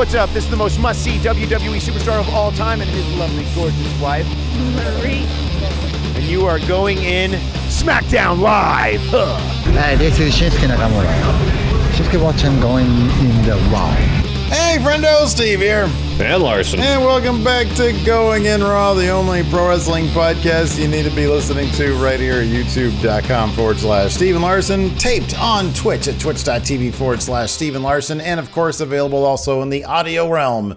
What's up? This is the most must see WWE superstar of all time and his lovely, gorgeous wife, Marie. And you are going in SmackDown Live. Huh. Hi, this is Shinsuke Nakamura. Shinsuke watching going in the Raw. Hey, friendo, Steve here. And Larson. And welcome back to Going In Raw, the only pro wrestling podcast you need to be listening to right here at youtube.com forward slash Steven Larson, taped on Twitch at twitch.tv forward slash Steven Larson, and of course available also in the audio realm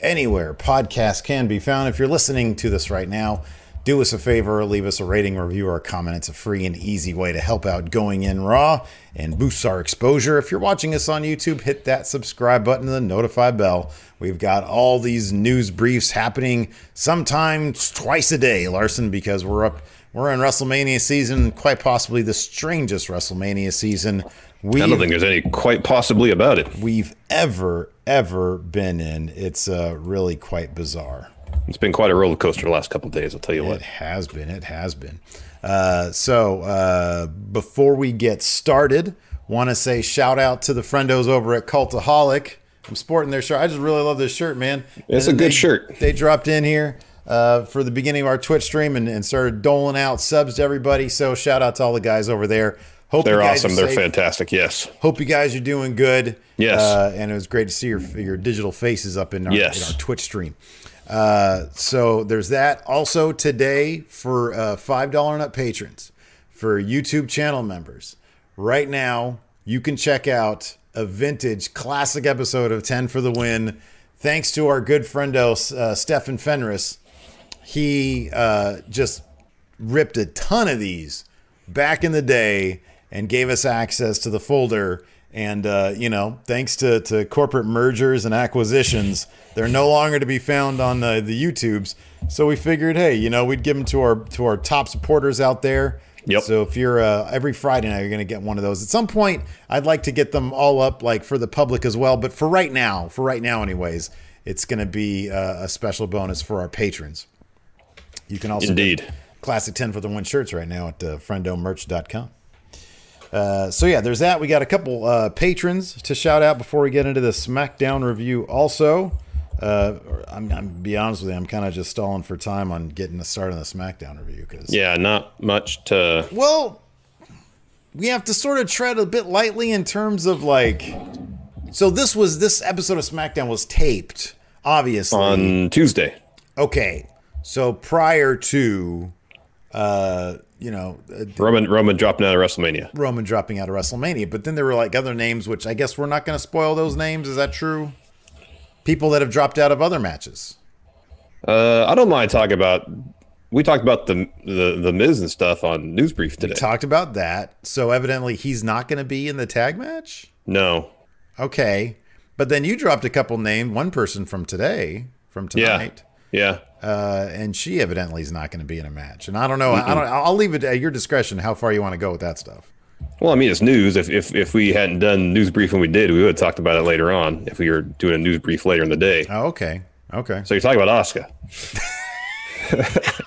anywhere podcasts can be found. If you're listening to this right now, do us a favor, leave us a rating, review, or a comment. It's a free and easy way to help out Going In Raw and boost our exposure. If you're watching us on YouTube, hit that subscribe button and the notify bell. We've got all these news briefs happening sometimes twice a day, Larson, because we're up. We're in WrestleMania season, quite possibly the strangest WrestleMania season we I don't think there's any quite possibly about it. We've ever, ever been in. It's uh, really quite bizarre. It's been quite a roller coaster the last couple days. I'll tell you it what. It has been. It has been. Uh, so uh, before we get started, want to say shout out to the friendos over at Cultaholic. I'm sporting their shirt. I just really love this shirt, man. It's and a good they, shirt. They dropped in here uh, for the beginning of our Twitch stream and, and, started doling out subs to everybody. So shout out to all the guys over there. Hope they're awesome. They're fantastic. Yes. Hope you guys are doing good. Yes. Uh, and it was great to see your your digital faces up in our, yes. in our Twitch stream. Uh, so there's that. Also today for uh, five dollar and up patrons, for YouTube channel members, right now you can check out a vintage classic episode of Ten for the Win. Thanks to our good friend uh, Stefan Fenris, he uh, just ripped a ton of these back in the day and gave us access to the folder and uh, you know, thanks to, to corporate mergers and acquisitions, they're no longer to be found on the, the YouTubes. So we figured, hey, you know, we'd give them to our to our top supporters out there. Yep. So if you're uh, every Friday night, you're going to get one of those. At some point, I'd like to get them all up, like for the public as well. But for right now, for right now, anyways, it's going to be uh, a special bonus for our patrons. You can also indeed classic ten for the win shirts right now at uh, friendomerch.com. Uh, so yeah, there's that. We got a couple uh, patrons to shout out before we get into the SmackDown review. Also, uh, I'm, I'm be honest with you, I'm kind of just stalling for time on getting to start on the SmackDown review because yeah, not much to. Well, we have to sort of tread a bit lightly in terms of like. So this was this episode of SmackDown was taped, obviously on Tuesday. Okay, so prior to uh, you know, uh, Roman Roman dropping out of WrestleMania. Roman dropping out of WrestleMania, but then there were like other names, which I guess we're not going to spoil those names. Is that true? People that have dropped out of other matches. Uh, I don't mind talking about. We talked about the the the Miz and stuff on News Brief today. We talked about that. So evidently he's not going to be in the tag match. No. Okay, but then you dropped a couple names. One person from today, from tonight. Yeah. Yeah. Uh, and she evidently is not going to be in a match. And I don't know. Mm-mm. I don't. I'll leave it at your discretion how far you want to go with that stuff. Well, I mean, it's news. If if if we hadn't done news brief when we did, we would have talked about it later on. If we were doing a news brief later in the day. Oh, okay. Okay. So you're talking about Asuka.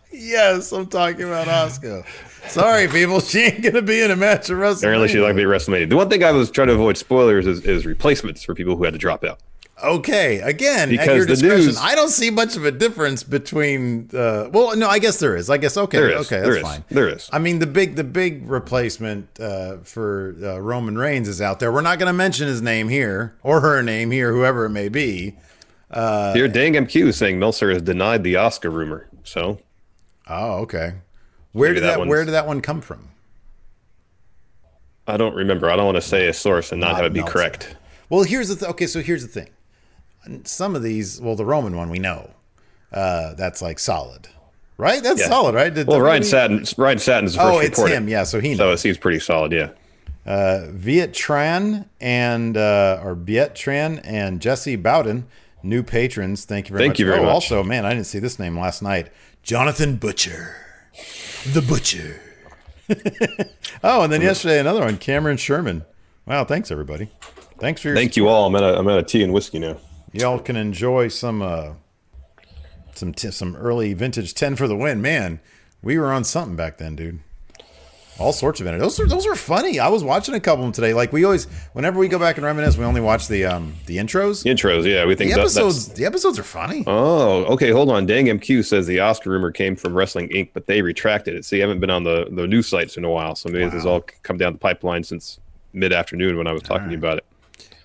yes, I'm talking about Asuka. Sorry, people. She ain't gonna be in a match of WrestleMania. Apparently, she'd like to be at WrestleMania. The one thing I was trying to avoid spoilers is, is replacements for people who had to drop out. Okay, again, at your discretion. news- I don't see much of a difference between. Uh, well, no, I guess there is. I guess okay, There is. okay, that's There is. fine. There is. I mean, the big, the big replacement uh, for uh, Roman Reigns is out there. We're not going to mention his name here or her name here, whoever it may be. Uh, Here, Dang MQ is saying Meltzer has denied the Asuka rumor. So Oh, okay. Where Maybe did that that? Where did that one come from? I don't remember. I don't want to say a source and not, Not have it be Meltzer. correct. Well, here's the th- okay. So here's the thing. Some of these, well, the Roman one we know, uh, that's like solid, right? That's Yeah. solid, right? Did Well, Ryan Satin, Ryan Satin's the first Oh, it's him. Yeah, so he So it seems pretty solid. Yeah. Uh, Viet Tran and uh, or Viet Tran and Jesse Bowden, new patrons. Thank you very Thank much. you very oh, much. Also, man, I didn't see this name last night. Jonathan Butcher, the Butcher. oh, and then yesterday another one, Cameron Sherman. Wow, thanks everybody. Thanks for your Thank you all. I'm at a, I'm at a tea and whiskey now. Y'all can enjoy some uh some t- some early vintage 10 for the win man we were on something back then dude all sorts of it those are those are funny i was watching a couple of them today like we always whenever we go back and reminisce we only watch the um the intros Intros. Yeah, we think the that- episodes that's. the episodes are funny Oh, okay. Hold on. Dang MQ says the Asuka rumor came from Wrestling Inc., but they retracted it. See, I haven't been on the, the news sites in a while, so maybe this has all come down the pipeline since mid afternoon when I was talking to you about it.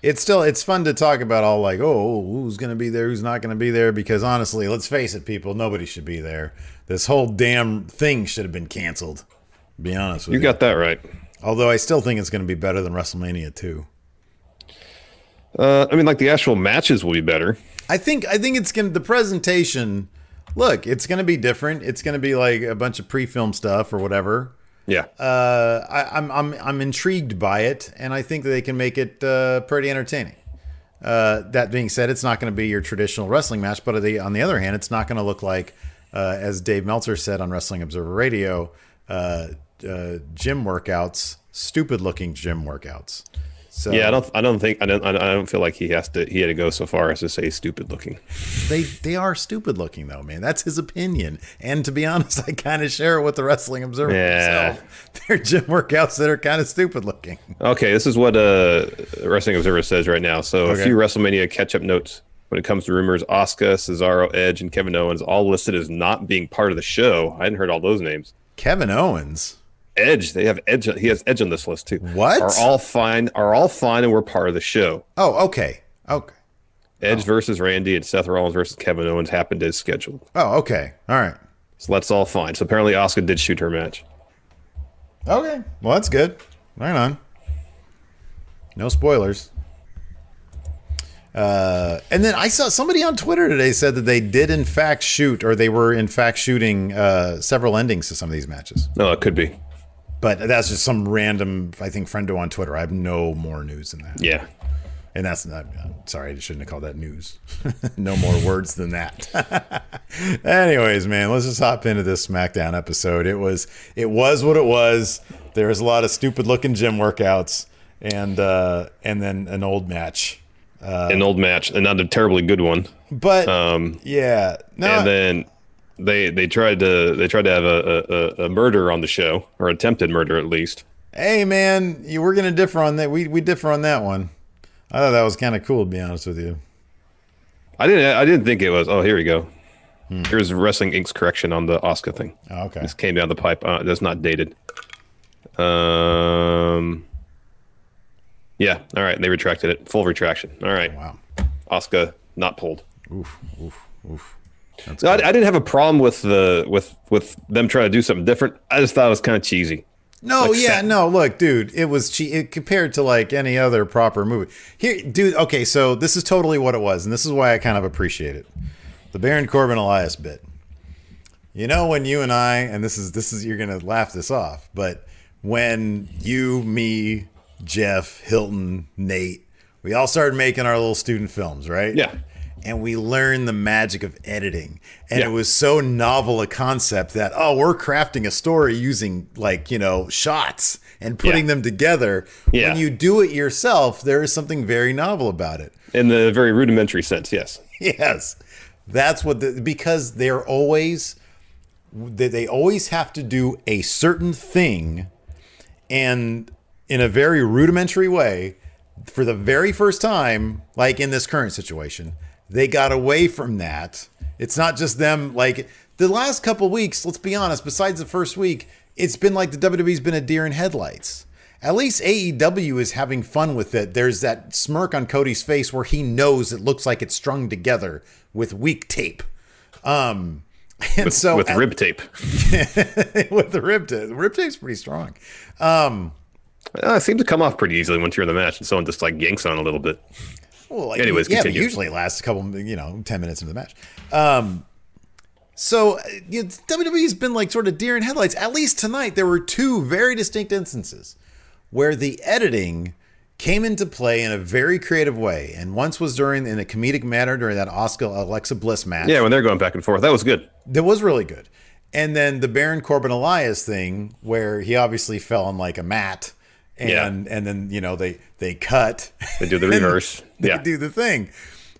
It's still it's fun to talk about all like oh who's gonna be there who's not gonna be there because honestly let's face it people nobody should be there this whole damn thing should have been canceled be honest with You you, got that right. although i still think it's gonna be better than wrestlemania 2 Uh, I mean, like the actual matches will be better. I think I think it's gonna the presentation. Look, it's gonna be different. It's gonna be like a bunch of pre-film stuff or whatever. Yeah. Uh, I, I'm I'm I'm intrigued by it, and I think they can make it uh, pretty entertaining. Uh, that being said, it's not going to be your traditional wrestling match, but the, on the other hand, it's not going to look like, uh, as Dave Meltzer said on Wrestling Observer Radio, uh, uh, gym workouts, stupid-looking gym workouts. So yeah, I don't. I don't think. I don't. I don't feel like he has to. He had to go so far as to say stupid looking. they they are stupid looking though, man. That's his opinion. And to be honest, I kind of share it with the Wrestling Observer Yeah. himself. They're gym workouts that are kind of stupid looking. Okay, this is what uh, Wrestling Observer says right now. So Okay. a few WrestleMania catch-up notes when it comes to rumors: Asuka, Cesaro, Edge, and Kevin Owens all listed as not being part of the show. I hadn't heard all those names. Kevin Owens. Edge, they have Edge. He has Edge on this list too. What? Are all fine? Are all fine, and we're part of the show. Oh, okay. Okay. Edge versus Randy and Seth Rollins versus Kevin Owens happened as scheduled. Oh, okay. All right. So that's all fine. So apparently Asuka did shoot her match. Okay. Well, that's good. Right on. No spoilers. Uh, and then I saw somebody on Twitter today said that they did in fact shoot, or they were in fact shooting uh, several endings to some of these matches. No, it could be. But that's just some random, I think, friendo on Twitter. I have no more news than that. Yeah. And that's not, sorry, I shouldn't have called that news. no more words than that. Anyways, man, let's just hop into this SmackDown episode. It was, it was what it was. There was a lot of stupid looking gym workouts and, uh, and then an old match. Uh, An old match, and not a terribly good one. But Um, yeah, no, and then they they tried to they tried to have a, a, a murder on the show or attempted murder at least. hey, man, you, we're going to differ on that. We, we differ on that one. I thought that was kind of cool, to be honest with you. I didn't I didn't think it was. Oh, here we go. Here's Wrestling Inc.'s correction on the Asuka thing. Oh, okay. This came down the pipe. Uh, that's not dated. Um. Yeah. All right. They retracted it. Full retraction. All right. Wow. Asuka not pulled. Oof, oof, oof. That's So I. I didn't have a problem with the with with them trying to do something different. I just thought it was kind of cheesy. No, Like yeah, Sat- no. Look, dude, it was che- it, compared to like any other proper movie. Here, dude. Okay, so this is totally what it was, and this is why I kind of appreciate it. The Baron Corbin Elias bit. You know, when you and I, and this is this is you're gonna laugh this off, but when you, me, Jeff, Hilton, Nate, we all started making our little student films, right? Yeah. And we learned the magic of editing. And Yeah. it was so novel a concept that, oh, we're crafting a story using like, you know, shots and putting Yeah. them together. Yeah. When you do it yourself, there is something very novel about it. In the very rudimentary sense, yes. Yes. That's what the because they're always they, they always have to do a certain thing and in a very rudimentary way for the very first time like in this current situation they got away from that it's not just them like the last couple weeks let's be honest besides the first week it's been like the wwe's been a deer in headlights at least aew is having fun with it there's that smirk on cody's face where he knows it looks like it's strung together with weak tape um and so with at- rib tape. with the rib tape. Rib tape's pretty strong. Um, Uh, it seemed to come off pretty easily once you're in the match, and someone just like yanks on a little bit. Well, like, Anyways, yeah, but continue. usually it lasts a couple, you know, ten minutes into the match. Um, so uh, you know, WWE's been like sort of deer in headlights. At least tonight, there were two very distinct instances where the editing came into play in a very creative way. And once was during in a comedic manner during that Asuka Alexa Bliss match. Yeah, when they're going back and forth, that was good. That was really good. And then the Baron Corbin Elias thing, where he obviously fell on like a mat, and Yeah. and then you know they they cut, They do the reverse. they yeah, do the thing.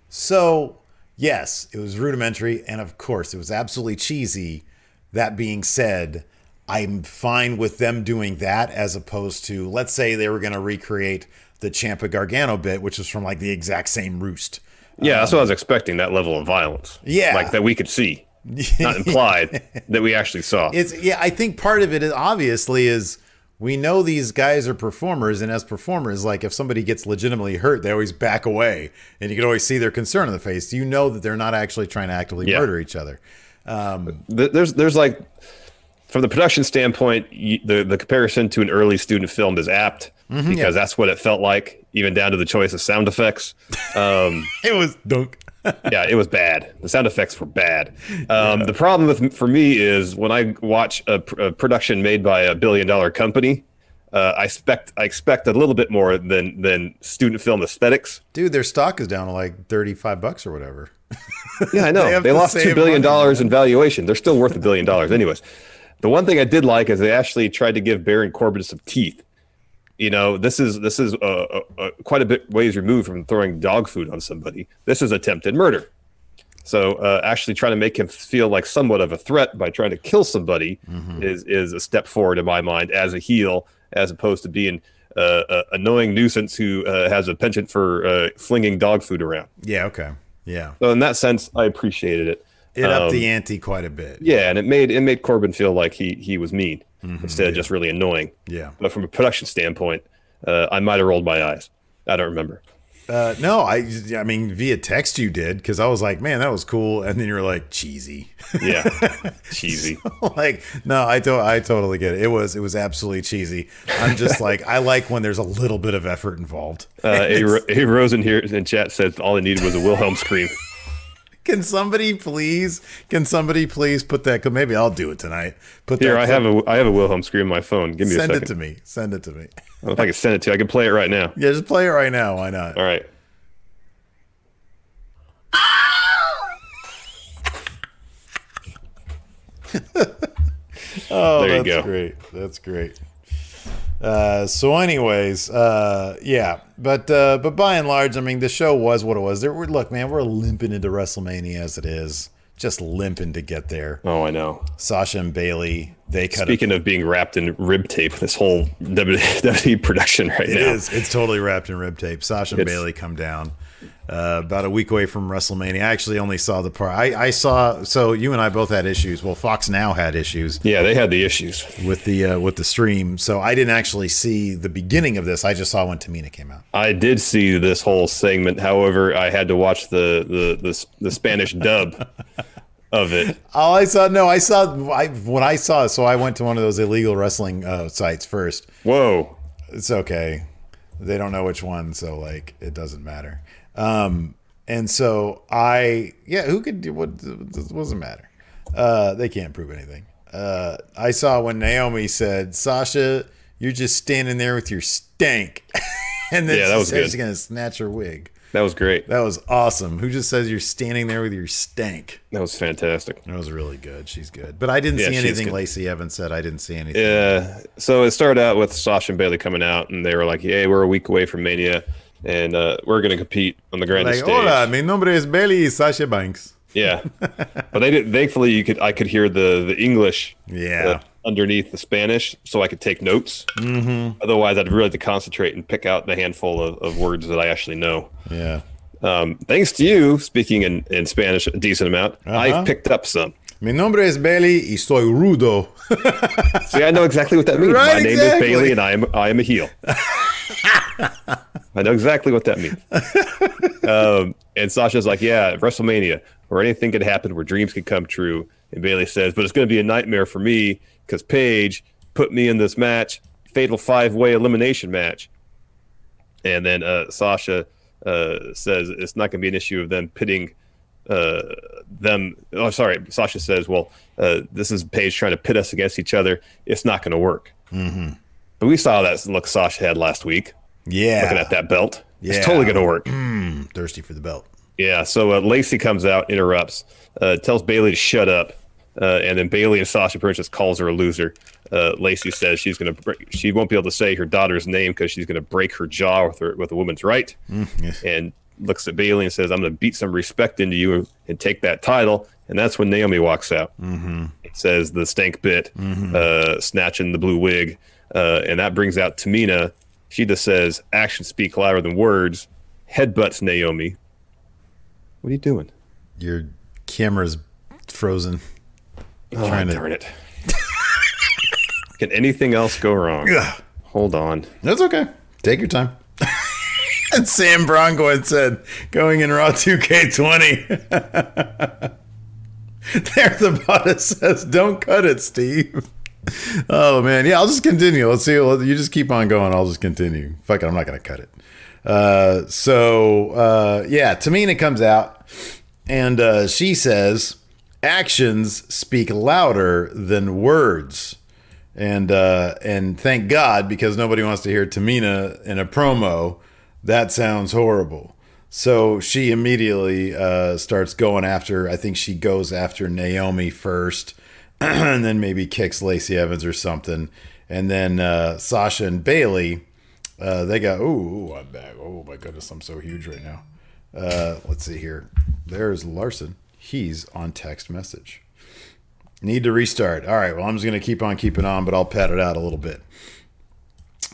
So yes, it was rudimentary, and of course it was absolutely cheesy. That being said, I'm fine with them doing that as opposed to let's say they were going to recreate the Ciampa Gargano bit, which was from like the exact same roost. yeah. That's what I um, was expecting. That level of violence. Yeah. like that we could see, not implied that we actually saw. It's yeah, I think part of it is obviously is we know these guys are performers, and as performers, like if somebody gets legitimately hurt, they always back away, and you can always see their concern on the face. You know that they're not actually trying to actively Yeah. murder each other. Th- there's there's like from the production standpoint the the comparison to an early student film is apt Mm-hmm, because that's what it felt like even down to the choice of sound effects um It was dunk. Yeah it was bad the sound effects were bad um the problem with for me is when i watch a, pr- a production made by a billion dollar company uh, I expect I expect a little bit more than than student film aesthetics. Dude, their stock is down to like thirty-five bucks or whatever. Yeah, I know. They They, lost two billion dollars in valuation. They're still worth a billion dollars, anyways. The one thing I did like is they actually tried to give Baron Corbin some teeth. You know, this is this is uh, uh, uh, quite a bit ways removed from throwing dog food on somebody. This is attempted murder. So uh, actually trying to make him feel like somewhat of a threat by trying to kill somebody Mm-hmm. is is a step forward in my mind as a heel, as opposed to being uh, a annoying nuisance who uh, has a penchant for uh, flinging dog food around. Yeah, okay. Yeah. So in that sense, I appreciated it. It upped Um, the ante quite a bit. Yeah, and it made it made Corbin feel like he he was mean Mm-hmm, instead of just really annoying. Yeah. But from a production standpoint, uh, I might have rolled my eyes. I don't remember. Uh, no, I I mean via text you did because I was like, man, that was cool, and then you're like cheesy. Yeah, cheesy. like no, I to- I totally get it. It was it was absolutely cheesy. I'm just like I like when there's a little bit of effort involved. Uh, a, a Rosen here in chat said all I needed was a Wilhelm scream. Can somebody please? Can somebody please put that? Maybe I'll do it tonight. Put Here, that. I have a I have a Wilhelm scream on my phone. Give me Send a it to me. Send it to me. I if I can send it to you. I can play it right now. Yeah, just play it right now. Why not? All right. Oh, There you that's go. great. That's great. Uh, so, anyways, uh, yeah, but uh, but by and large, I mean, the show was what it was. There, were look, man, we're limping into WrestleMania as it is, just limping to get there. Oh, I know. Sasha and Bayley, they cut Speaking of being wrapped in rib tape, this whole WWE production right It now. is. It's totally wrapped in rib tape. Sasha and It's- Bayley come down uh, about a week away from WrestleMania. I actually only saw the part. I, I saw. So you and I both had issues. Well, Fox now had issues Yeah, they had the issues. with the uh, with the stream. So I didn't actually see the beginning of this. I just saw when Tamina came out. I did see this whole segment. However, I had to watch the the the, the Spanish dub of it. Oh, I saw. No, I saw. I when I saw. So I went to one of those illegal wrestling uh, sites first. Whoa. it's okay. They don't know which one, so like it doesn't matter. Um, and so I, yeah, who could do what? It doesn't matter. Uh, they can't prove anything. Uh, I saw when Naomi said, "Sasha, you're just standing there with your stank," and then Yeah, that was good. she's gonna snatch her wig. That was great. That was awesome. Who just says you're standing there with your stank? That was fantastic. That was really good. She's good. But I didn't Yeah, see anything. Lacey Evans said. I didn't see anything. Yeah. So it started out with Sasha and Bayley coming out, and they were like, "Hey, we're a week away from Mania, and uh, we're going to compete on the grandest Like, stage." hola, mi nombre es Bayley Sasha Banks. Yeah, but they did. Thankfully, you could I could hear the the English Yeah. uh, underneath the Spanish, so I could take notes. Mm-hmm. Otherwise, I'd really have to concentrate and pick out the handful of, of words that I actually know. Yeah. Um, thanks to you, speaking in, in Spanish a decent amount, Uh-huh. I picked up some. Mi nombre es Bayley y soy rudo. See, I know exactly what that means. Right, My name exactly. is Bayley, and I am I am a heel. I know exactly what that means. um, and Sasha's like, "Yeah, WrestleMania, where anything could happen, where dreams could come true." And Bayley says, "But it's going to be a nightmare for me because Paige put me in this match, fatal five way elimination match." And then uh, Sasha uh, says it's not going to be an issue of them pitting uh, them. Oh, sorry. Sasha says, "Well, uh, this is Paige trying to pit us against each other. It's not going to work." Mm-hmm. But we saw that look Sasha had last week, Yeah. looking at that belt. Yeah. It's totally going to work. I'm thirsty for the belt. Yeah. So uh, Lacey comes out, interrupts, uh, tells Bayley to shut up, uh, and then Bayley and Sasha pretty much calls her a loser. Uh, Lacey says she's going to she won't be able to say her daughter's name because she's going to break her jaw with her with a woman's right. yes. And looks at Bayley and says, "I'm going to beat some respect into you and take that title." And that's when Naomi walks out. Mm-hmm. It says the stank bit, uh, snatching the blue wig, uh, and that brings out Tamina. She just says, "Actions speak louder than words." Headbutts Naomi. What are you doing? Your camera's frozen. Oh, Trying to- darn it. Can anything else go wrong? Ugh. Hold on. That's okay. Take your time. And Sam Bronco said, going in Raw 2K20. there, the bot says, don't cut it, Steve. Oh, man. Yeah, I'll just continue. Let's see. You just keep on going. I'll just continue. Fuck it. I'm not going to cut it. Uh, so, uh, yeah, Tamina comes out and uh, she says, actions speak louder than words and uh, and thank God because nobody wants to hear Tamina in a promo. That sounds horrible. So she immediately uh, starts going after. I think she goes after Naomi first, and then maybe kicks Lacey Evans or something, and then uh, Sasha and Bayley. Uh, they got ooh, ooh, I'm back. Oh my goodness, I'm so huge right now. Uh, let's see here. There's Larson. He's on text message. Need to restart. All right. Well, I'm just going to keep on keeping on, but I'll pad it out a little bit.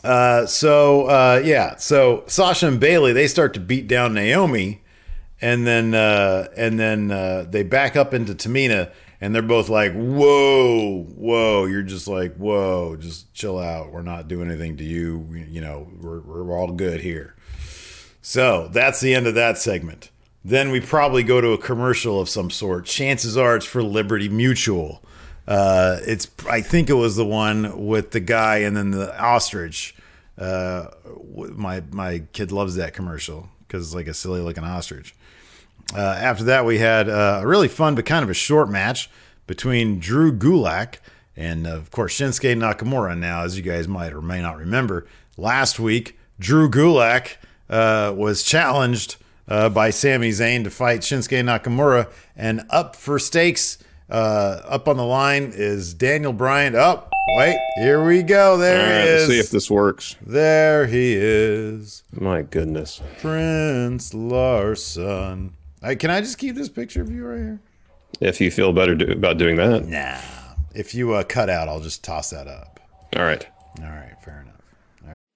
Uh, so uh, yeah. So Sasha and Bayley they start to beat down Naomi, and then uh, and then uh, they back up into Tamina, and they're both like, "Whoa, whoa!" You're just like, "Whoa, just chill out. We're not doing anything to you. You know, we're we're all good here." So that's the end of that segment. Then we probably go to a commercial of some sort. Chances are it's for Liberty Mutual. Uh, it's I think it was the one with the guy and then the ostrich. Uh, my my kid loves that commercial because it's like a silly looking ostrich. Uh, after that, we had uh, a really fun but kind of a short match between Drew Gulak and, of course, Shinsuke Nakamura. Now, as you guys might or may not remember, last week, Drew Gulak uh, was challenged uh, by Sami Zayn to fight Shinsuke Nakamura. And up for stakes, uh, up on the line is Daniel Bryan. Up. wait, here we go. There All right, he let's is. see if this works. there he is. My goodness. Prince Larson. Hey, can I just keep this picture of you right here? If you feel better do, about doing that. Nah. If you uh, cut out, I'll just toss that up. All right. All right, fair enough.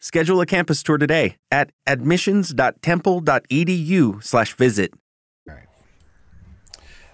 Schedule a campus tour today at admissions.temple.edu/visit.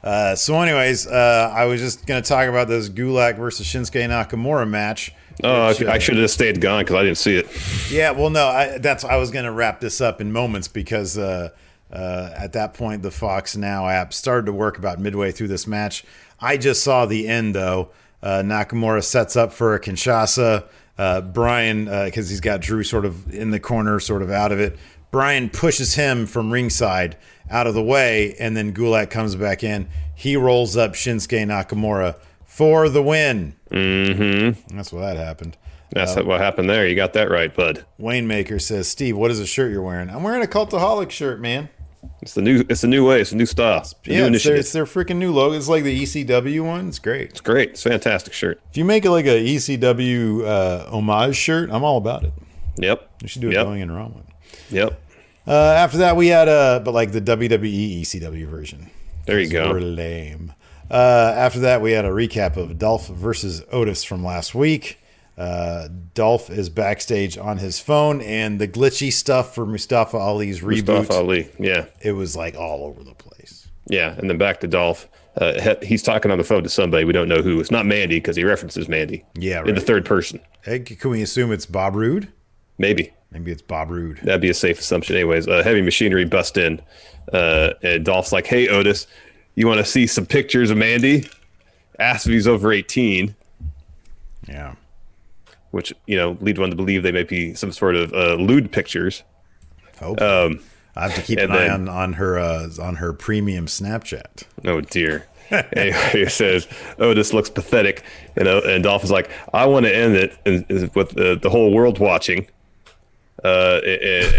Uh, so, anyways, uh, I was just going to talk about this Gulak versus Shinsuke Nakamura match. Oh, which, I, I uh, should have stayed gone because I didn't see it. Yeah, well, no, I, that's I was going to wrap this up in moments because uh, uh, at that point the Fox Now app started to work about midway through this match. I just saw the end though. Uh, Nakamura sets up for a Kinshasa. Uh, Bryan, because he's got Drew sort of in the corner, sort of out of it. Bryan pushes him from ringside out of the way, and then Gulak comes back in. He rolls up Shinsuke Nakamura for the win. Mm-hmm. That's what that happened. That's what happened there. You got that right, bud. Wayne Maker says, "Steve, what is the shirt you're wearing?" I'm wearing a Cultaholic shirt, man. It's the new. It's a new way. It's a new style. It's a new Yeah, it's their, it's their freaking new logo. It's like the ECW one. It's great. It's great. It's a fantastic shirt. If you make it like a ECW uh, homage shirt, I'm all about it. Yep. You should do a Yep. going in Raw one. Yep. Uh, after that, we had uh, but like the WWE ECW version. There you go. Lame. Uh, after that, we had a recap of Dolph versus Otis from last week. Uh, Dolph is backstage on his phone, and the glitchy stuff for Mustafa Ali's reboot. Mustafa Ali. Yeah. It was like all over the place. Yeah. And then back to Dolph. Uh, he's talking on the phone to somebody. We don't know who. It's not Mandy because he references Mandy. Yeah, In the third person. Hey, can we assume it's Bob Roode? Maybe. Maybe it's Bob Roode. That'd be a safe assumption, anyways. Uh, heavy machinery bust in, uh, and Dolph's like, "Hey, Otis, you want to see some pictures of Mandy?" Asks if he's over eighteen, Yeah. Which you know lead one to believe they may be some sort of uh, lewd pictures. Hope. Um, I have to keep an eye on, on her uh, on her premium Snapchat. oh dear. anyway, it says Otis looks pathetic, and uh, and Dolph is like, "I want to end it and, and with the, the whole world watching." Uh,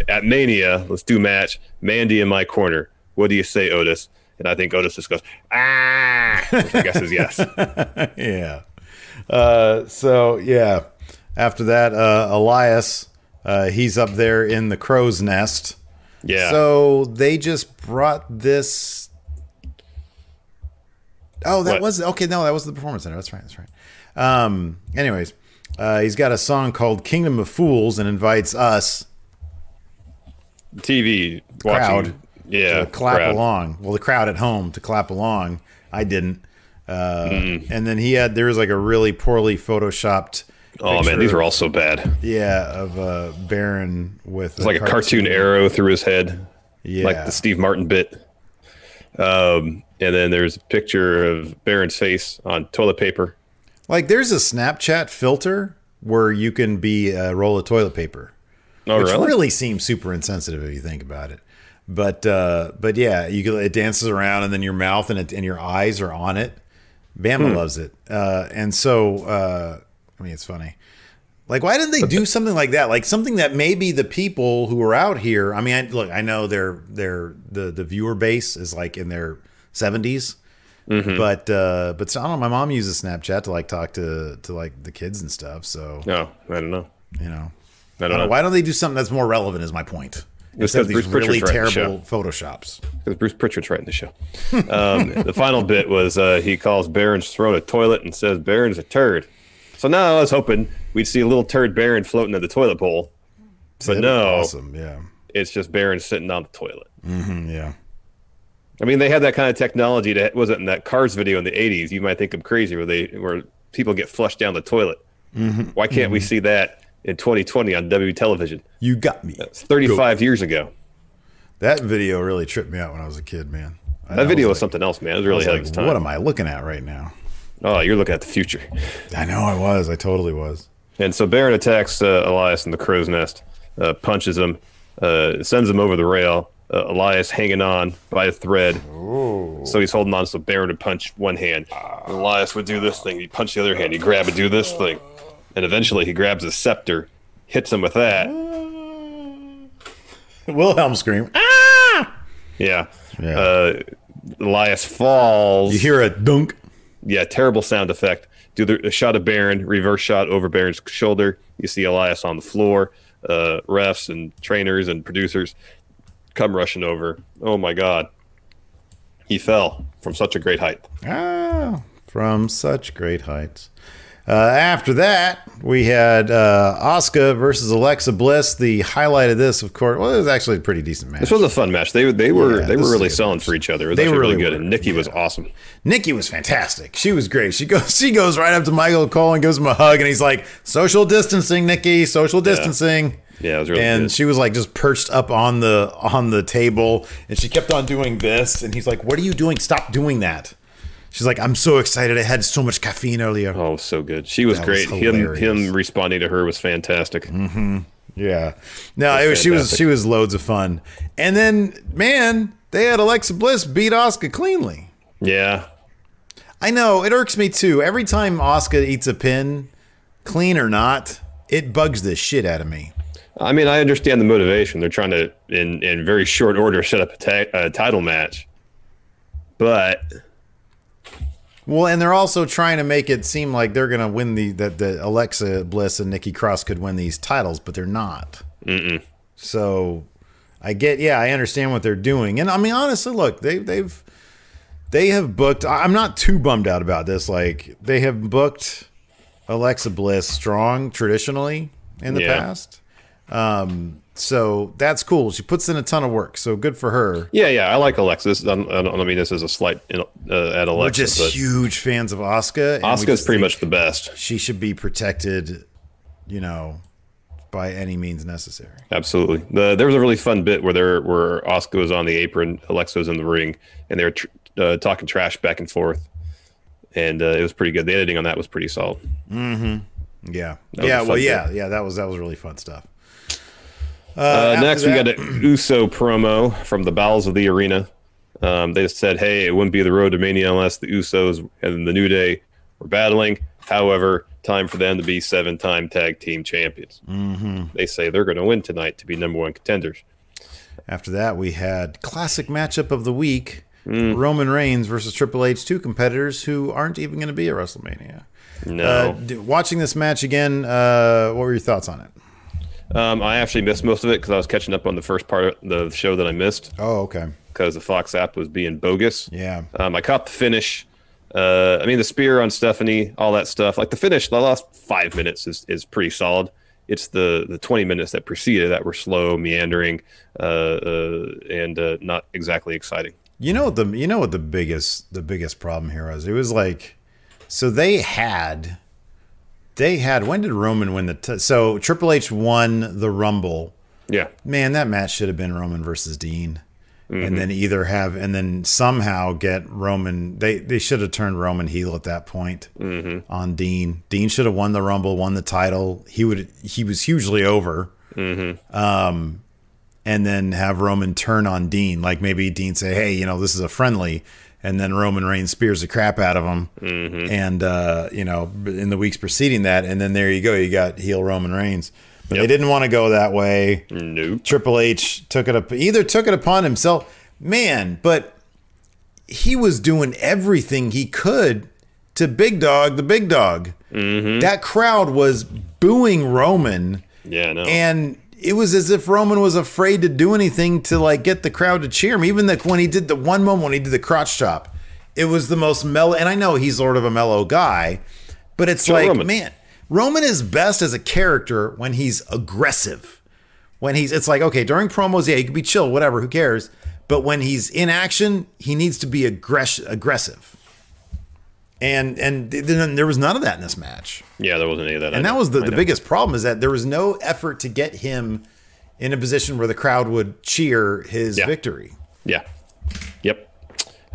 at Mania, let's do match. Mandy in my corner. What do you say, Otis? And I think Otis just goes, ah, which I guess is yes. yeah. Uh, so yeah. After that, uh, Elias, uh, he's up there in the crow's nest. Yeah. So they just brought this. Oh, that What? was okay. No, that was the performance center. That's right. That's right. Um. Anyways, uh, he's got a song called "Kingdom of Fools" and invites us TV crowd watching. Yeah. to clap crowd. along. Well, the crowd at home to clap along. I didn't. Uh, Mm-hmm. And then he had there was like a really poorly photoshopped. Oh man, these are all so bad. Yeah, of uh, Baron with It's like a cartoon arrow through his head, Yeah, like the Steve Martin bit. Um, and then there's a picture of Baron's face on toilet paper. Like there's a Snapchat filter where you can be a roll of toilet paper, Oh, which really? really? seems super insensitive if you think about it. But uh, but yeah, you can, it dances around and then your mouth and it, and your eyes are on it. Bama Hmm. loves it, uh, and so uh, It's funny. Like, why didn't they do something like that? Like something that maybe the people who are out here. I mean, I, look, I know their their the the viewer base is like in their 70s Mm-hmm. but uh, but so, I don't know. My mom uses Snapchat to like talk to to like the kids and stuff. So No, I don't know. you know, I don't I don't know. know. Why don't they do something that's more relevant? Is my point. Instead of because these Bruce really Pritchard's writing terrible the photoshops. Because Bruce Pritchard's writing the show. Um, the final bit was uh, he calls Baron's throat a toilet and says Baron's a turd. So now I was hoping we'd see a little turd Baron floating in the toilet bowl, but That'd no, awesome. Yeah, it's just Baron sitting on the toilet. Mm, yeah. I mean, they had that kind of technology that wasn't in that Cars video in the '80s. You might think I'm crazy, where they where people get flushed down the toilet. Why can't we see that in 2020 on W television? You got me. It's 35 years ago. That video really tripped me out when I was a kid, man. I That video was like- something else, man. It was I really was ahead like, of its time. what am I looking at right now? Oh, you're looking at the future. I know I was. I totally was. And so Baron attacks uh, Elias in the crow's nest, uh, punches him, uh, sends him over the rail. Uh, Elias hanging on by a thread. So he's holding on so Baron would punch one hand. And Elias would do this thing. He'd punch the other hand. He'd grab and do this thing. And eventually he grabs his scepter, hits him with that. Wilhelm scream. Ah! Yeah. Yeah. Uh, Elias falls. You hear a dunk. Yeah, terrible sound effect. Do the shot of Baron, reverse shot over Baron's shoulder. You see Elias on the floor. Uh, refs and trainers and producers come rushing over. Oh my God, he fell from such a great height. Ah, from such great heights. Uh, after that, we had uh, Asuka versus Alexa Bliss. The highlight of this, of course, well, it was actually a pretty decent match. This was a fun match. They they were Yeah, they were really selling match. for each other. They were really really good, were, and Nikki was awesome. Nikki was fantastic. She was great. She goes, she goes right up to Michael Cole and gives him a hug, and he's like, "Social distancing, Nikki. Social distancing." Yeah, it was really and good. she was like just perched up on the on the table, and she kept on doing this, and he's like, "What are you doing? Stop doing that." She's like, "I'm so excited. I had so much caffeine earlier." Oh, so good. She was That was great. him him responding to her was fantastic. Mm-hmm. Yeah. No, That's it was, she was she was loads of fun. And then, man, they had Alexa Bliss beat Asuka cleanly. Yeah, I know it irks me too. Every time Asuka eats a pin, clean or not, it bugs the shit out of me. I mean, I understand the motivation. They're trying to, in in very short order, set up a, ta- a title match. But Well, and they're also trying to make it seem like they're gonna win the that the Alexa Bliss and Nikki Cross could win these titles, but they're not. Mm-mm. So I get, yeah, I understand what they're doing, and I mean, honestly, look, they they've they have booked. I'm not too bummed out about this. Like they have booked Alexa Bliss strong traditionally in the Yeah. past. Um, so that's cool. She puts in a ton of work, so good for her. yeah, yeah, I like Alexis. I don't, I don't mean this is a slight uh, at We're just huge fans of Asuka. and we Asuka's pretty much the best. she should be protected, you know, by any means necessary. Absolutely. The, there was a really fun bit where there where Asuka was on the apron, Alexa was in the ring, and they were tr- uh, talking trash back and forth, and uh, it was pretty good. The editing on that was pretty solid. Yeah. was yeah, a well fun yeah, yeah, that was that was really fun stuff. Uh, after next, we got an USO promo from the bowels of the arena. Um, they said, "Hey, it wouldn't be the road to Mania unless the Usos and the New Day were battling. However, time for them to be seven-time tag team champions. Mm-hmm. They say they're going to win tonight to be number one contenders. After that, we had classic matchup of the week: Mm. Roman Reigns versus Triple H, two competitors who aren't even going to be at WrestleMania. No, Uh, watching this match again, uh, what were your thoughts on it? Um, I actually missed most of it because I was catching up on the first part of the show that I missed Oh, okay, because the Fox app was being bogus. yeah, Um, I caught the finish. Uh, I mean, the spear on Stephanie, all that stuff. Like the finish, the last five minutes is, is pretty solid. It's the, the 20 minutes that preceded that were slow, meandering, uh, uh, and uh, not exactly exciting. You know what the you know what the biggest the biggest problem here was? It was like so they had they had when did Roman win the t- so Triple H won the Rumble. Yeah. Man, that match should have been Roman versus Dean. Mm-hmm. And then either have and then somehow get Roman they they should have turned Roman heel at that point Mm-hmm. on Dean. Dean should have won the Rumble, won the title. He would he was hugely over Mm-hmm. and then have Roman turn on Dean. Like maybe Dean say, "Hey, you know, this is a friendly," and then Roman Reigns spears the crap out of him. Mm-hmm. And uh, you know, in the weeks preceding that, and then there you go, you got heel Roman Reigns. But they didn't want to go that way. Nope. Triple H took it up, either took it upon himself, man. But he was doing everything he could to Big Dog, the Big Dog. That crowd was booing Roman Yeah, no. and it was as if Roman was afraid to do anything to like get the crowd to cheer him. Even that when he did the one moment when he did the crotch chop, it was the most mellow. And I know he's sort of a mellow guy, but it's So like Roman. man, Roman is best as a character when he's aggressive. When he's, it's like okay during promos, yeah, he could be chill, whatever, who cares. But when he's in action, he needs to be aggress- aggressive. And and then there was none of that in this match. Yeah, there wasn't any of that. And that was the, the biggest problem is that there was no effort to get him in a position where the crowd would cheer his Yeah. victory. Yeah. Yep.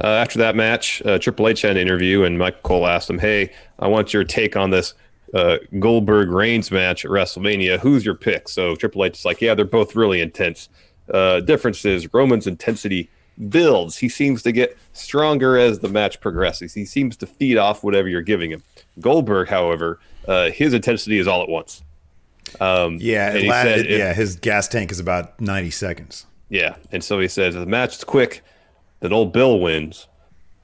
Uh, after that match, uh, Triple H had an interview, and Michael Cole asked him, "Hey, I want your take on this uh, Goldberg Reigns match at WrestleMania. Who's your pick?" So Triple H is like, "Yeah, they're both really intense. Uh, difference is Roman's intensity builds. He seems to get stronger as the match progresses. He seems to feed off whatever you're giving him. Goldberg, however, uh, his intensity is all at once. Um, Yeah, and la- said if- yeah, his gas tank is about 90 seconds. yeah, and so he says if the match is quick, then old Bill wins.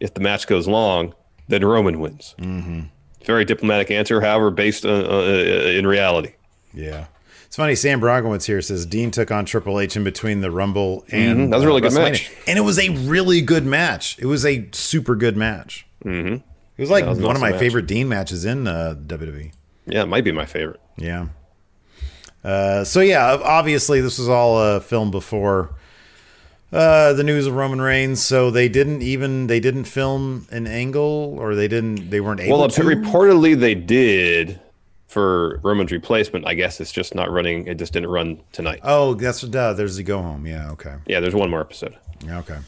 If the match goes long, then Roman wins. Mm-hmm. Very diplomatic answer, however, based uh, uh, in reality. Yeah. It's funny, Sam Brogowitz here says Dean took on Triple H in between the Rumble and Mhm, that was a really good match. And it was a really good match. It was a super good match. Mm-hmm. It was like was one of my match. favorite Dean matches in uh, WWE. Yeah, it might be my favorite. Yeah. Uh, so yeah, obviously this was all uh, filmed before uh, the news of Roman Reigns. So they didn't even they didn't film an angle, or they didn't they weren't able Well, to. reportedly they did for Roman's replacement. I guess it's just not running. It just didn't run tonight. oh, that's duh, there's the go home. Yeah. Okay. Yeah, there's one more episode. Yeah, Okay.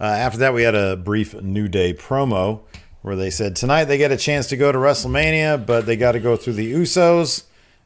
Uh, after that, we had a brief New Day promo where they said tonight they get a chance to go to WrestleMania, but they got to go through the Usos.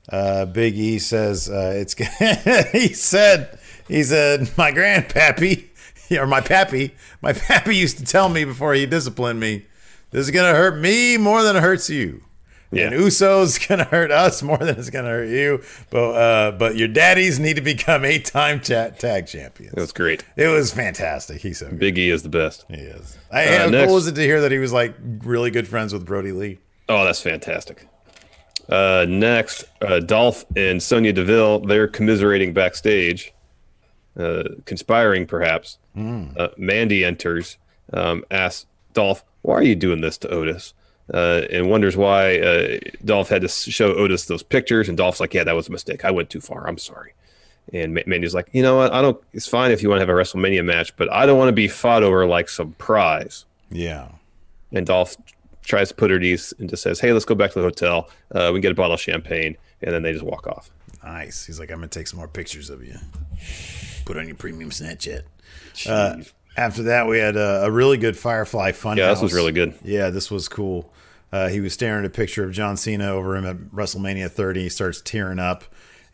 Uh, Big E says uh, it's. he said he said my grandpappy or my pappy my pappy used to tell me before he disciplined me, this is gonna hurt me more than it hurts you. And Yeah. Usos gonna hurt us more than it's gonna hurt you. But uh, but your daddies need to become eight time chat tag champions. It was great. It was fantastic. He's so good. Big E is the best. He is. I, Uh, how next- cool was it to hear that he was like really good friends with Brodie Lee? Oh, that's fantastic. Uh, next, uh, Dolph and Sonya Deville, they're commiserating backstage, uh, conspiring perhaps. Uh, Mandy enters, um, asks Dolph, Why are you doing this to Otis? Uh, and wonders why uh, Dolph had to show Otis those pictures. And Dolph's like, Yeah, that was a mistake. I went too far. I'm sorry. And Ma- Mandy's like, You know what? I don't, it's fine if you want to have a WrestleMania match, but I don't want to be fought over like some prize. Yeah. And Dolph tries to put her at ease and just says, "Hey, let's go back to the hotel. Uh, we can get a bottle of champagne." And then they just walk off. Nice. He's like, I'm gonna take some more pictures of you. Put on your premium Snapchat. Uh, after that, we had a, a really good Firefly fun. Yeah, this was really good. Yeah, this was cool. Uh, he was staring at a picture of John Cena over him at WrestleMania 30. He starts tearing up,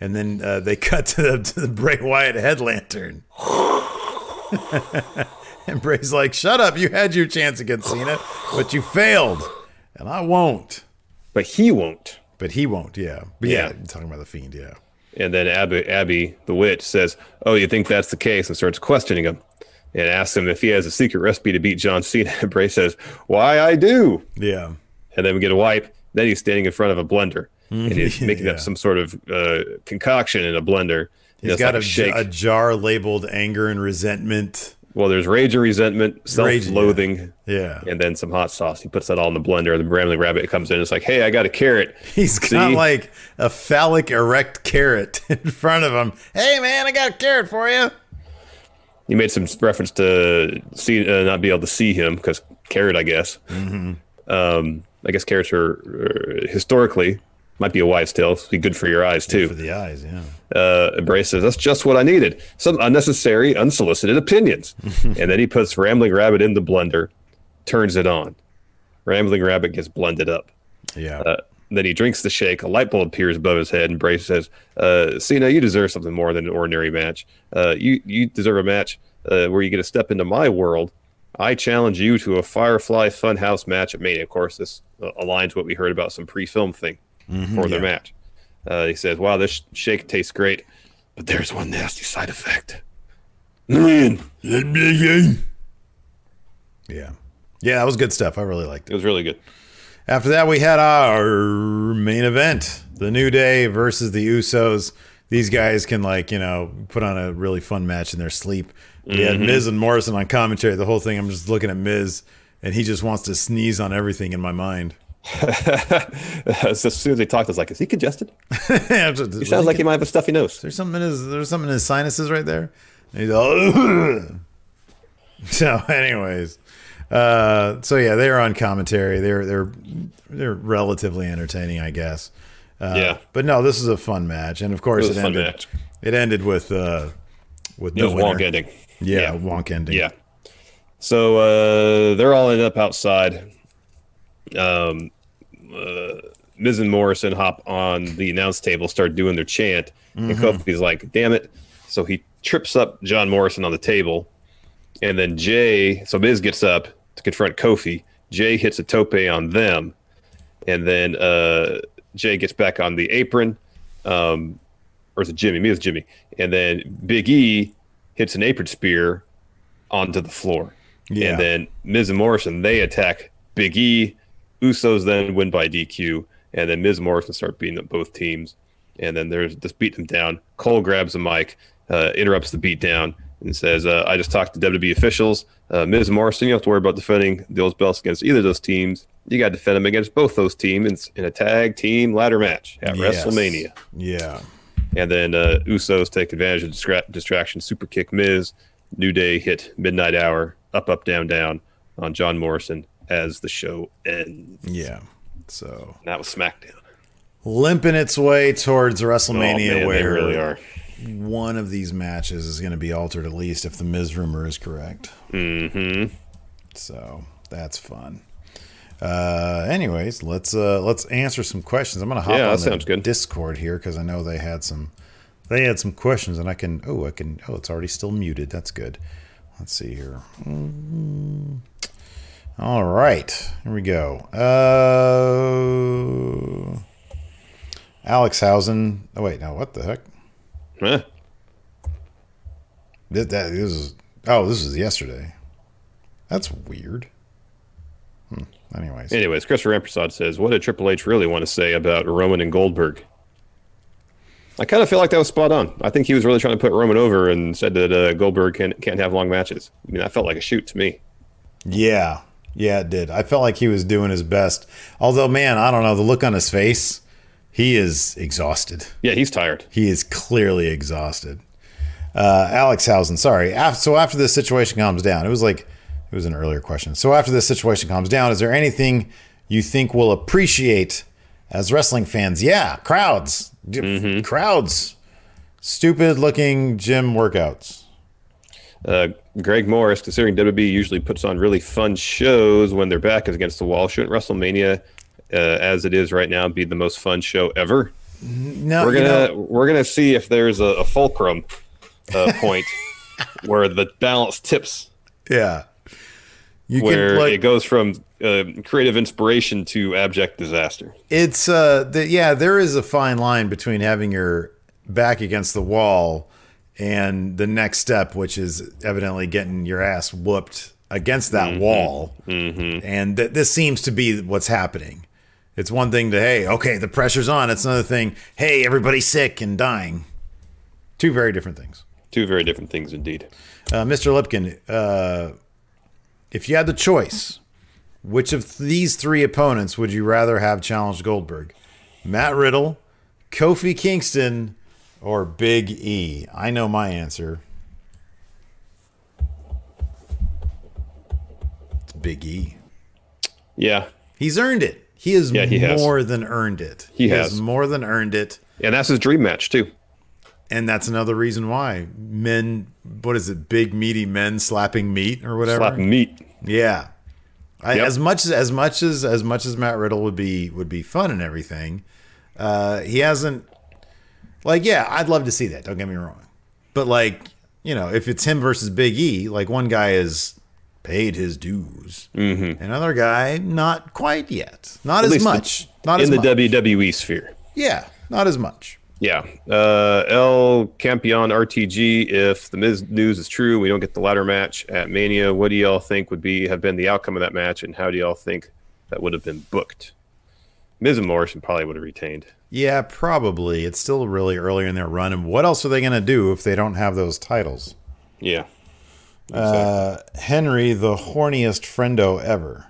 and then uh, they cut to the, to the Bray Wyatt head lantern. and Bray's like, "Shut up! You had your chance against Cena, but you failed, and I won't." But he won't. But he won't. Yeah. But yeah, Yeah. Talking about the fiend. Yeah. And then Abby, Abby, the witch, says, "Oh, you think that's the case?" and starts questioning him, and asks him if he has a secret recipe to beat John Cena. And Bray says, "Why, I do." Yeah. And then we get a wipe. Then he's standing in front of a blender, and he's making Yeah. up some sort of uh, concoction in a blender. He's got like a, a jar labeled anger and resentment. well, there's rage and resentment, Rage, self-loathing. Yeah. and then some hot sauce. He puts that all in the blender. And the Rambling Rabbit comes in. It's like, hey, I got a carrot. He's got like a phallic erect carrot in front of him. Hey, man, I got a carrot for you. He made some reference to see uh, not be able to see him because carrot, I guess. Mm-hmm. Um, I guess carrots are uh, historically might be a wise tale. Be good for your eyes too. For the eyes, yeah. uh, Bray says, That's just what I needed. Some unnecessary, unsolicited opinions. and then he puts Rambling Rabbit in the blender, turns it on. Rambling Rabbit gets blended up. Yeah. Uh, then he drinks the shake. A light bulb appears above his head, and Bray says, uh, Cena, you deserve something more than an ordinary match. Uh, you, you deserve a match uh, where you get to step into my world. I challenge you to a Firefly Funhouse match at Mania. Of course, this uh, aligns with what we heard about some pre film thing for their yeah. match. Uh, he says, Wow, this shake tastes great, but there's one nasty side effect. Man, yeah. Yeah, that was good stuff. I really liked it it. was really good. After that, we had our main event The New Day versus the Usos. These guys can, like, you know, put on a really fun match in their sleep. We had Miz and Morrison on commentary. The whole thing, I'm just looking at Miz, and he just wants to sneeze on everything in my mind. as soon as he talked, I was like, Is he congested? he He sounds like he might have a stuffy nose. There's something in his there's something in his sinuses right there. And he's all so anyways. Uh, so yeah, they're on commentary. They're they're they're relatively entertaining, I guess. Uh, Yeah. But no, this is a fun match, and of course It it, ended. match. It ended with uh, with no wonk ending. Yeah, Yeah. wonk ending. Yeah. So uh, they're all ended up outside. Um, uh, Miz and Morrison hop on the announce table, start doing their chant, and Kofi's like, "Damn it!" So he trips up John Morrison on the table, and then Jay. So Miz gets up to confront Kofi. Jay hits a tope on them, and then uh, Jay gets back on the apron. Um, or is it Jimmy? Me it's Jimmy. And then Big E hits an apron spear onto the floor. Yeah. And then Miz and Morrison they attack Big E. Usos then win by DQ, and then Miz and Morrison start beating up both teams, and then there's just beat them down. Cole grabs the mic, uh, interrupts the beatdown, and says, uh, "I just talked to WWE officials. Uh, Miz and Morrison, you don't have to worry about defending those belts against either of those teams. You got to defend them against both those teams in, in a tag team ladder match at Yes. WrestleMania." Yeah. And then uh, Usos take advantage of distra- distraction, super kick Miz. New Day hit Midnight Hour, up, up, down, down on John Morrison as the show ends. Yeah. So And that was SmackDown. limping its way towards WrestleMania, oh, man, where they really are. one of these matches is going to be altered at least if the Miz rumor is correct. Mm-hmm. So that's fun. Uh, anyways, let's uh, let's answer some questions. I'm gonna hop Yeah, on the good. Discord here because I know they had some they had some questions, and I can oh I can oh it's already still muted. That's good. Let's see here. Mm. All right, here we go. Uh, Alex Hausen. Oh wait, now what the heck? Eh, That, that this is oh this is yesterday. That's weird. Anyways, Anyways, Christopher Rampersad says, What did Triple H really want to say about Roman and Goldberg? I kind of feel like that was spot on. I think he was really trying to put Roman over and said that uh, Goldberg can't, can't have long matches. I mean, that felt like a shoot to me. yeah, yeah, it did. I felt like he was doing his best. Although, man, I don't know the look on his face. He is exhausted. Yeah, he's tired. He is clearly exhausted. Uh, Alex Hausen, sorry. After, so after this situation calms down, it was like it was an earlier question. So after this situation calms down, is there anything you think we'll appreciate as wrestling fans? Yeah, crowds, D- crowds, stupid looking gym workouts. Uh, Greg Morris, considering WWE usually puts on really fun shows when their back is against the wall, shouldn't WrestleMania, uh, as it is right now, be the most fun show ever? No, We're gonna know- we're gonna see if there's a, a fulcrum uh, point where the balance tips, yeah. You where can like it goes from uh, creative inspiration to abject disaster. It's uh the, yeah, there is a fine line between having your back against the wall and the next step, which is evidently getting your ass whooped against that wall. Mm-hmm. And th- this seems to be what's happening. It's one thing to hey, okay, the pressure's on. It's another thing, hey, everybody's sick and dying. Two very different things. Two very different things indeed. Uh, Mr. Lipkin, uh, if you had the choice, which of these three opponents would you rather have challenged Goldberg? Matt Riddle, Kofi Kingston, or Big E? I know my answer. It's Big E. Yeah, He's earned it. He has Yeah, he has. more than earned it. He has. more than earned it. and that's his dream match too. And that's another reason why men, what is it, big meaty men slapping meat or whatever? Slap meat. Yeah. I, Yep. As much as as much as as much as Matt Riddle would be would be fun and everything, uh, he hasn't. Like, yeah, I'd love to see that. Don't get me wrong, but like, you know, if it's him versus Big E, like one guy has paid his dues, mm-hmm. another guy not quite yet, not as least much, not in as the much. WWE sphere. yeah, not as much. Yeah. Uh, El Campeon RTG. If the Miz news is true, we don't get the ladder match at Mania. What do y'all think would be have been the outcome of that match, and how do y'all think that would have been booked? Miz and Morrison probably would have retained. Yeah, probably. It's still really early in their run, and what else are they going to do if they don't have those titles? Yeah. Uh, Henry, the horniest friendo ever,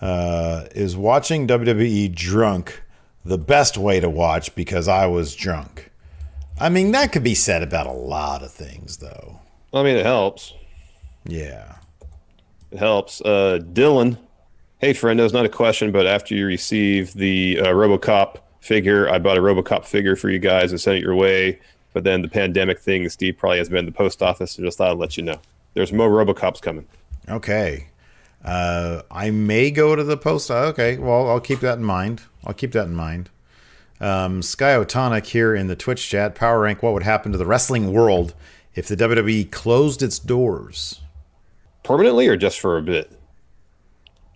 uh, is watching WWE drunk the best way to watch because I was drunk. I mean, that could be said about a lot of things, though. I mean, it helps. Yeah. It helps. Uh, Dylan, hey friend, it's not a question, but after you receive the uh, RoboCop figure, I bought a RoboCop figure for you guys and sent it your way. But then the pandemic thing, Steve probably has been in the post office, so just thought I'd let you know. There's more RoboCops coming. Okay. Uh, I may go to the post. Okay, well, I'll keep that in mind. I'll keep that in mind. Um, Sky Otonic here in the Twitch chat. Power rank what would happen to the wrestling world if the WWE closed its doors? Permanently or just for a bit?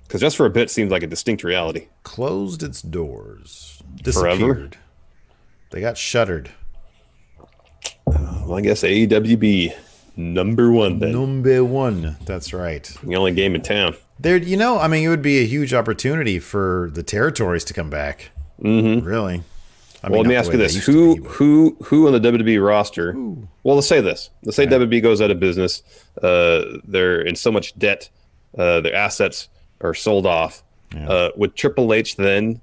Because just for a bit seems like a distinct reality. Closed its doors. Disappeared. Forever? They got shuttered. Well, I guess AEWB number one then. Number one. That's right. The only game in town. There, you know, I mean, it would be a huge opportunity for the territories to come back. Mm-hmm. Really. I well, let me ask you this: who, be, who, who on the WWE roster? Ooh. Well, let's say this: let's say right. WWE goes out of business. Uh, they're in so much debt. Uh, their assets are sold off. Yeah. Uh, would Triple H then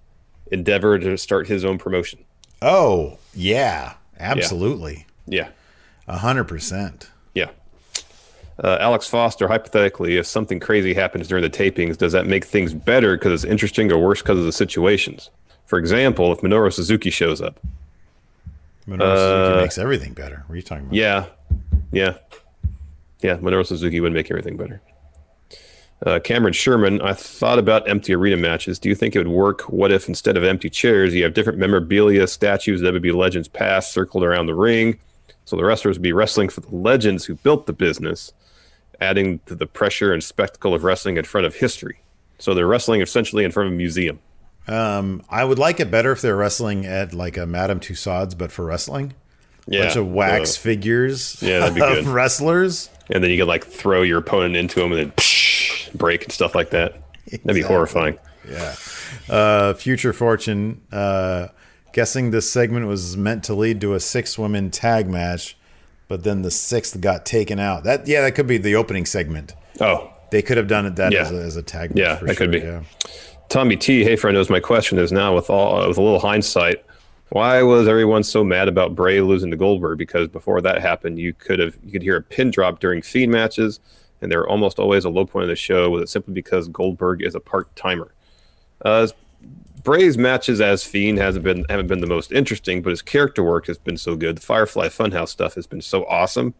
endeavor to start his own promotion? Oh yeah, absolutely. Yeah, a hundred percent. Yeah. Uh, Alex Foster, hypothetically, if something crazy happens during the tapings, does that make things better because it's interesting or worse because of the situations? For example, if Minoru Suzuki shows up. Minoru uh, Suzuki makes everything better. What are you talking about? Yeah. Yeah. Yeah. Minoru Suzuki would make everything better. Uh, Cameron Sherman, I thought about empty arena matches. Do you think it would work? What if instead of empty chairs, you have different memorabilia, statues, that would be legends past circled around the ring? So the wrestlers would be wrestling for the legends who built the business, adding to the pressure and spectacle of wrestling in front of history. So they're wrestling essentially in front of a museum. Um, I would like it better if they're wrestling at like a Madame Tussauds, but for wrestling. Yeah, bunch of wax uh, figures. Yeah, that'd be good. wrestlers, and then you could like throw your opponent into them and then psh, break and stuff like that. That'd be horrifying. Yeah. Uh, Future Fortune. Uh, guessing this segment was meant to lead to a six women tag match, but then the sixth got taken out. That yeah, that could be the opening segment. Oh, they could have done it that yeah. as, a, as a tag match. Yeah, that sure. could be. Yeah. Tommy T, hey friend, knows my question is now with all with a little hindsight, why was everyone so mad about Bray losing to Goldberg? Because before that happened, you could have you could hear a pin drop during Fiend matches, and they're almost always a low point of the show. Was it simply because Goldberg is a part timer? Uh, Bray's matches as Fiend hasn't been haven't been the most interesting, but his character work has been so good. The Firefly Funhouse stuff has been so awesome.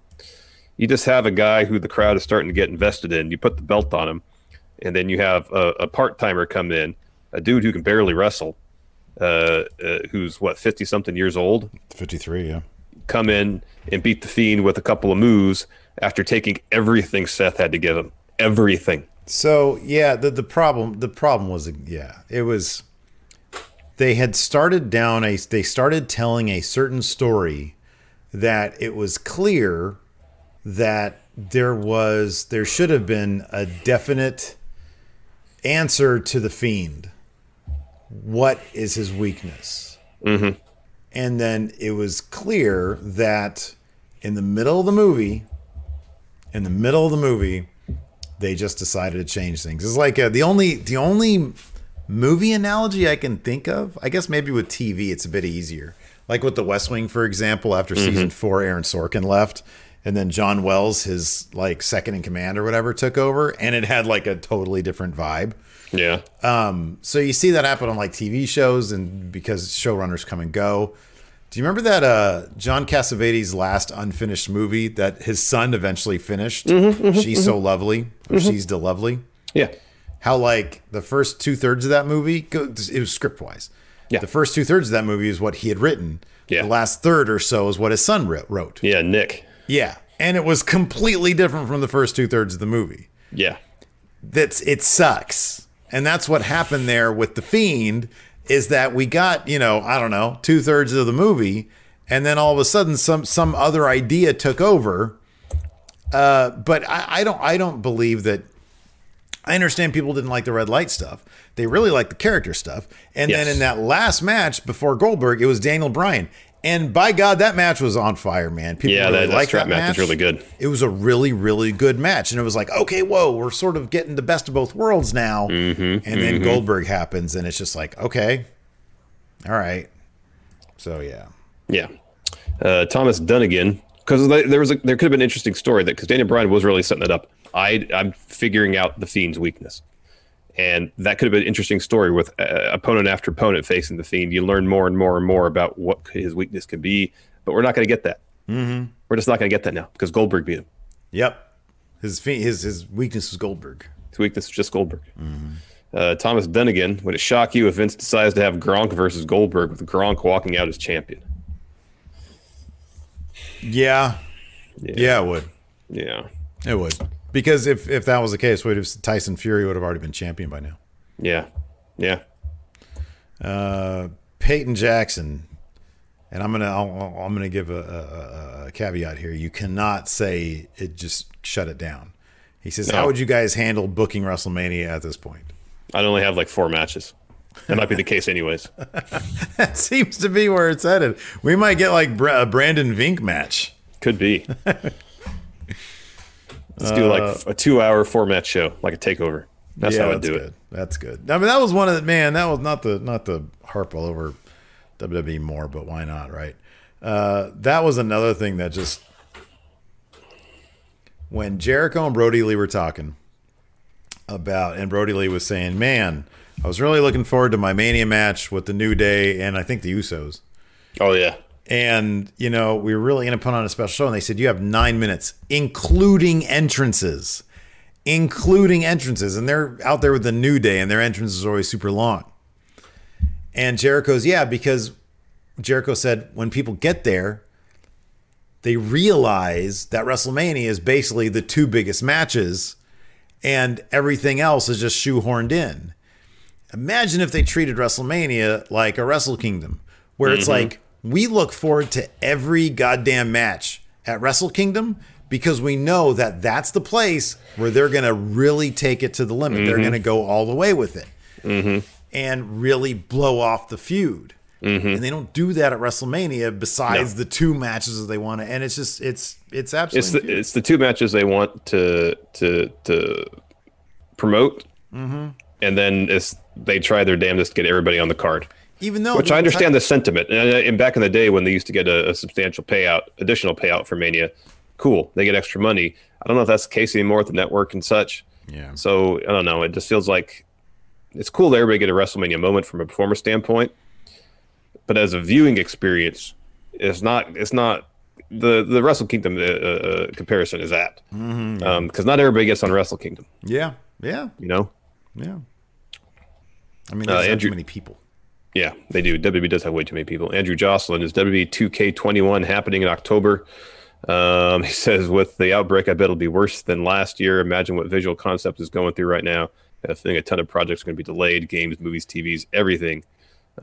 You just have a guy who the crowd is starting to get invested in. You put the belt on him, and then you have a, a part timer come in, a dude who can barely wrestle, uh, uh, who's what fifty something years old, fifty three, yeah, come in and beat the Fiend with a couple of moves after taking everything Seth had to give him, everything. So yeah, the the problem the problem was yeah it was they had started down a they started telling a certain story that it was clear that there was there should have been a definite answer to the fiend. What is his weakness? Mm-hmm. And then it was clear that in the middle of the movie, in the middle of the movie, they just decided to change things. It's like uh, the only the only movie analogy I can think of. I guess maybe with TV, it's a bit easier. Like with The West Wing, for example, after mm-hmm. season four, Aaron Sorkin left, and then John Wells, his like second in command or whatever, took over, and it had like a totally different vibe. Yeah. Um. So you see that happen on like TV shows, and because showrunners come and go. Do you remember that uh, John Cassavetes' last unfinished movie that his son eventually finished? Mm-hmm, mm-hmm, she's so mm-hmm. lovely, or mm-hmm. she's the lovely. Yeah. How like the first two thirds of that movie, it was script wise. Yeah. The first two thirds of that movie is what he had written. Yeah. The last third or so is what his son wrote. Yeah, Nick. Yeah. And it was completely different from the first two thirds of the movie. Yeah. That's it sucks. And that's what happened there with the fiend is that we got, you know, I don't know, two thirds of the movie, and then all of a sudden some some other idea took over. Uh, but I, I don't I don't believe that I understand people didn't like the red light stuff. They really liked the character stuff. And yes. then in that last match before Goldberg, it was Daniel Bryan. And by God, that match was on fire, man. People yeah, really that, that that match. match. was really good. It was a really, really good match, and it was like, okay, whoa, we're sort of getting the best of both worlds now. Mm-hmm, and mm-hmm. then Goldberg happens, and it's just like, okay, all right. So yeah, yeah. Uh, Thomas Dunnigan, because there was a, there could have been an interesting story that because Daniel Bryan was really setting it up. I I'm figuring out the Fiend's weakness, and that could have been an interesting story with uh, opponent after opponent facing the Fiend. You learn more and more and more about what his weakness could be, but we're not going to get that. Mm-hmm. We're just not going to get that now because Goldberg beat him. Yep. His his his weakness was Goldberg. His weakness was just Goldberg. Uh, Thomas Dunnigan, would it shock you if Vince decides to have Gronk versus Goldberg with Gronk walking out as champion? Yeah. Yeah, it would. Yeah. It would. Because if if that was the case, would have Tyson Fury would have already been champion by now. Yeah. Yeah. Uh, Peyton Jackson, and I'm gonna I'll, I'm gonna give a, a, a caveat here. You cannot say it just shut it down. He says, No. "How would you guys handle booking WrestleMania at this point?" I'd only have like four matches. That might be the case, anyways. That seems to be where it's headed. We might get like a Brendan Vink match. Could be. Let's do like a two-hour format show, like a takeover. That's how I'd do good. it. That's good. I mean, that was one of the man. That was not the not the harp all over WWE more, but why not, right? Uh, that was another thing that just when Jericho and Brodie Lee were talking about, and Brodie Lee was saying, "Man, I was really looking forward to my Mania match with the New Day and I think the Usos." Oh yeah, And, you know, we were really going to put on a special show. And they said, you have nine minutes, including entrances, including entrances. And they're out there with the New Day, and their entrance is always super long. And Jericho's, yeah, because Jericho said when people get there, they realize that WrestleMania is basically the two biggest matches, and everything else is just shoehorned in. Imagine if they treated WrestleMania like a Wrestle Kingdom, where it's mm-hmm. like we look forward to every goddamn match at Wrestle Kingdom because we know that that's the place where they're going to really take it to the limit. They're mm-hmm. going to go all the way with it mm-hmm. and really blow off the feud. Mm-hmm. And they don't do that at WrestleMania besides the two matches that they want to. And it's just, it's, it's it's absolutely. the it's the two matches they want to to to promote, Mm-hmm. and then it's they try their damnedest to get everybody on the card. Even though, Which I understand the sentiment. And, uh, and back in the day when they used to get a, a substantial payout, additional payout for Mania, cool, they get extra money. I don't know if that's the case anymore with the network and such. Yeah. So I don't know. It just feels like it's cool that everybody get a WrestleMania moment from a performer standpoint, but as a viewing experience, it's not. It's not the the Wrestle Kingdom uh, uh, comparison is apt because Mm-hmm. not everybody gets on Wrestle Kingdom. Yeah. Yeah. You know. Yeah. I mean, Uh, there's not Andrew- too many people. Yeah, they do. WWE does have way too many people. Andrew Jocelyn is WWE 2K21 happening in October. Um, he says, with the outbreak, I bet it'll be worse than last year. Imagine what Visual Concepts is going through right now. I think a ton of projects are going to be delayed games, movies, TVs, everything.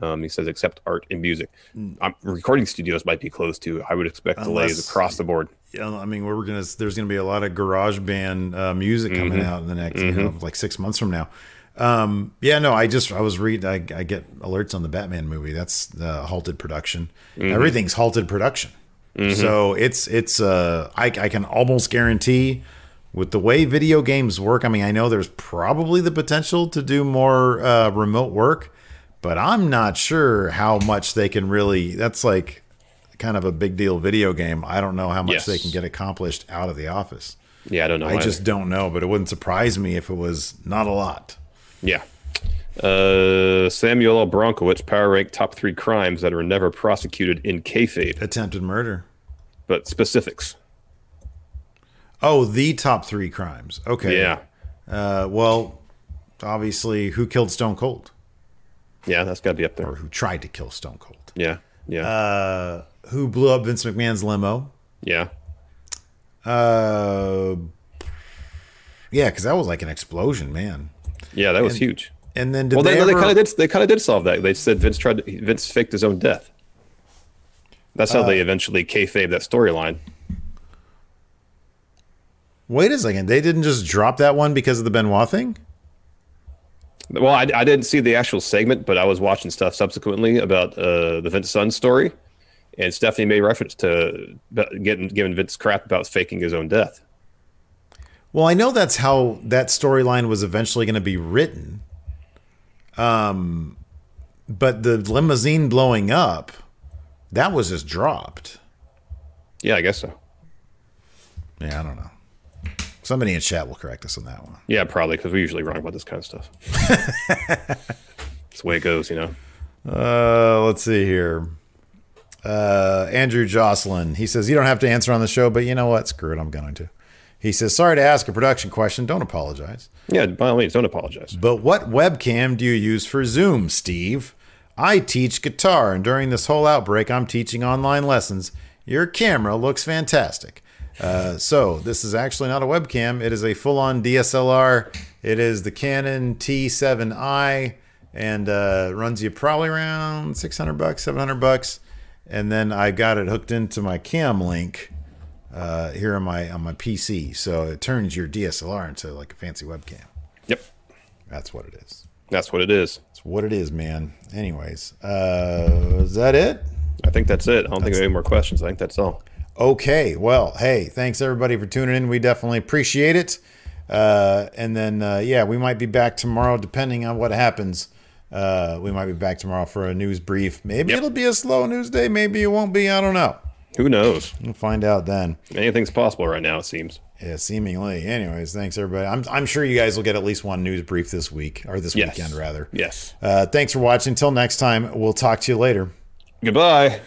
Um, he says, except art and music. Um, recording studios might be closed too. I would expect delays Unless- across the board. Yeah, I mean, we're gonna. There's gonna be a lot of garage band uh, music coming Mm-hmm. out in the next, you know, like six months from now. Um, yeah, no, I just I was reading. I, I get alerts on the Batman movie. That's uh, halted production. Mm-hmm. Everything's halted production. So it's it's. Uh, I I can almost guarantee with the way video games work. I mean, I know there's probably the potential to do more uh, remote work, but I'm not sure how much they can really. That's like kind of a big deal video game. I don't know how much Yes. they can get accomplished out of the office. Yeah, I don't know. I either. just don't know, but it wouldn't surprise me if it was not a lot. Yeah. Uh, Samuel L. Bronkowitz power ranked top three crimes that are never prosecuted in kayfabe, Attempted murder. but specifics. Oh, the top three crimes. Okay. Yeah. Uh, well, obviously, who killed Stone Cold Yeah, that's got to be up there. or who tried to kill Stone Cold? Yeah. Yeah. Uh, who blew up Vince McMahon's limo? yeah. Uh, yeah, because that was like an explosion, man. Yeah, that was huge. And then Well, they, they, they kind of did. They kind of did solve that. They said Vince tried. To, Vince faked his own death. That's how Uh, they eventually kayfabe that storyline. Wait a second, they didn't just drop that one because of the Benoit thing? Well, I, I didn't see the actual segment, but I was watching stuff subsequently about uh, the Vince son story, and Stephanie made reference to getting giving Vince crap about faking his own death. Well, I know that's how that storyline was eventually going to be written. Um, but the limousine blowing up, that was just dropped. Yeah, I guess so. Yeah, I don't know. Somebody in chat will correct us on that one. Yeah, probably because we're usually wrong about this kind of stuff. It's the way it goes, you know. Uh, let's see here. Uh, Andrew Jocelyn. He says you don't have to answer on the show, but you know what? Screw it. I'm going to. He says sorry to ask a production question. Don't apologize. Yeah, by all means, don't apologize. But what webcam do you use for Zoom, Steve? I teach guitar, and during this whole outbreak, I'm teaching online lessons. Your camera looks fantastic. Uh, so this is actually not a webcam. It is a full-on DSLR. It is the Canon T7i, and uh, runs you probably around 600 bucks, 700 bucks. And then I got it hooked into my Cam Link uh, here on my on my PC, so it turns your DSLR into like a fancy webcam. Yep, That's what it is. that's what it is. That's what it is, man. Anyways, uh, is that it? I think that's it. I don't think we have any more questions. I think that's all. Okay. Well, hey, thanks everybody for tuning in. We definitely appreciate it. Uh, and then, uh, yeah, we might be back tomorrow, depending on what happens. Uh, we might be back tomorrow for a news brief. Maybe Yep. it'll be a slow news day. Maybe it won't be. I don't know. Who knows? We'll find out then. Anything's possible right now. It seems. Yeah, seemingly. Anyways, thanks everybody. I'm, I'm sure you guys will get at least one news brief this week or this Yes. weekend, rather. Yes. Uh, thanks for watching. Until next time, we'll talk to you later. Goodbye.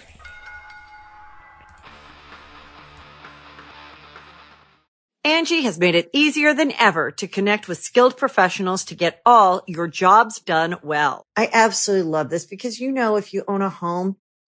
Angi has made it easier than ever to connect with skilled professionals to get all your jobs done well. I absolutely love this because, you know, if you own a home,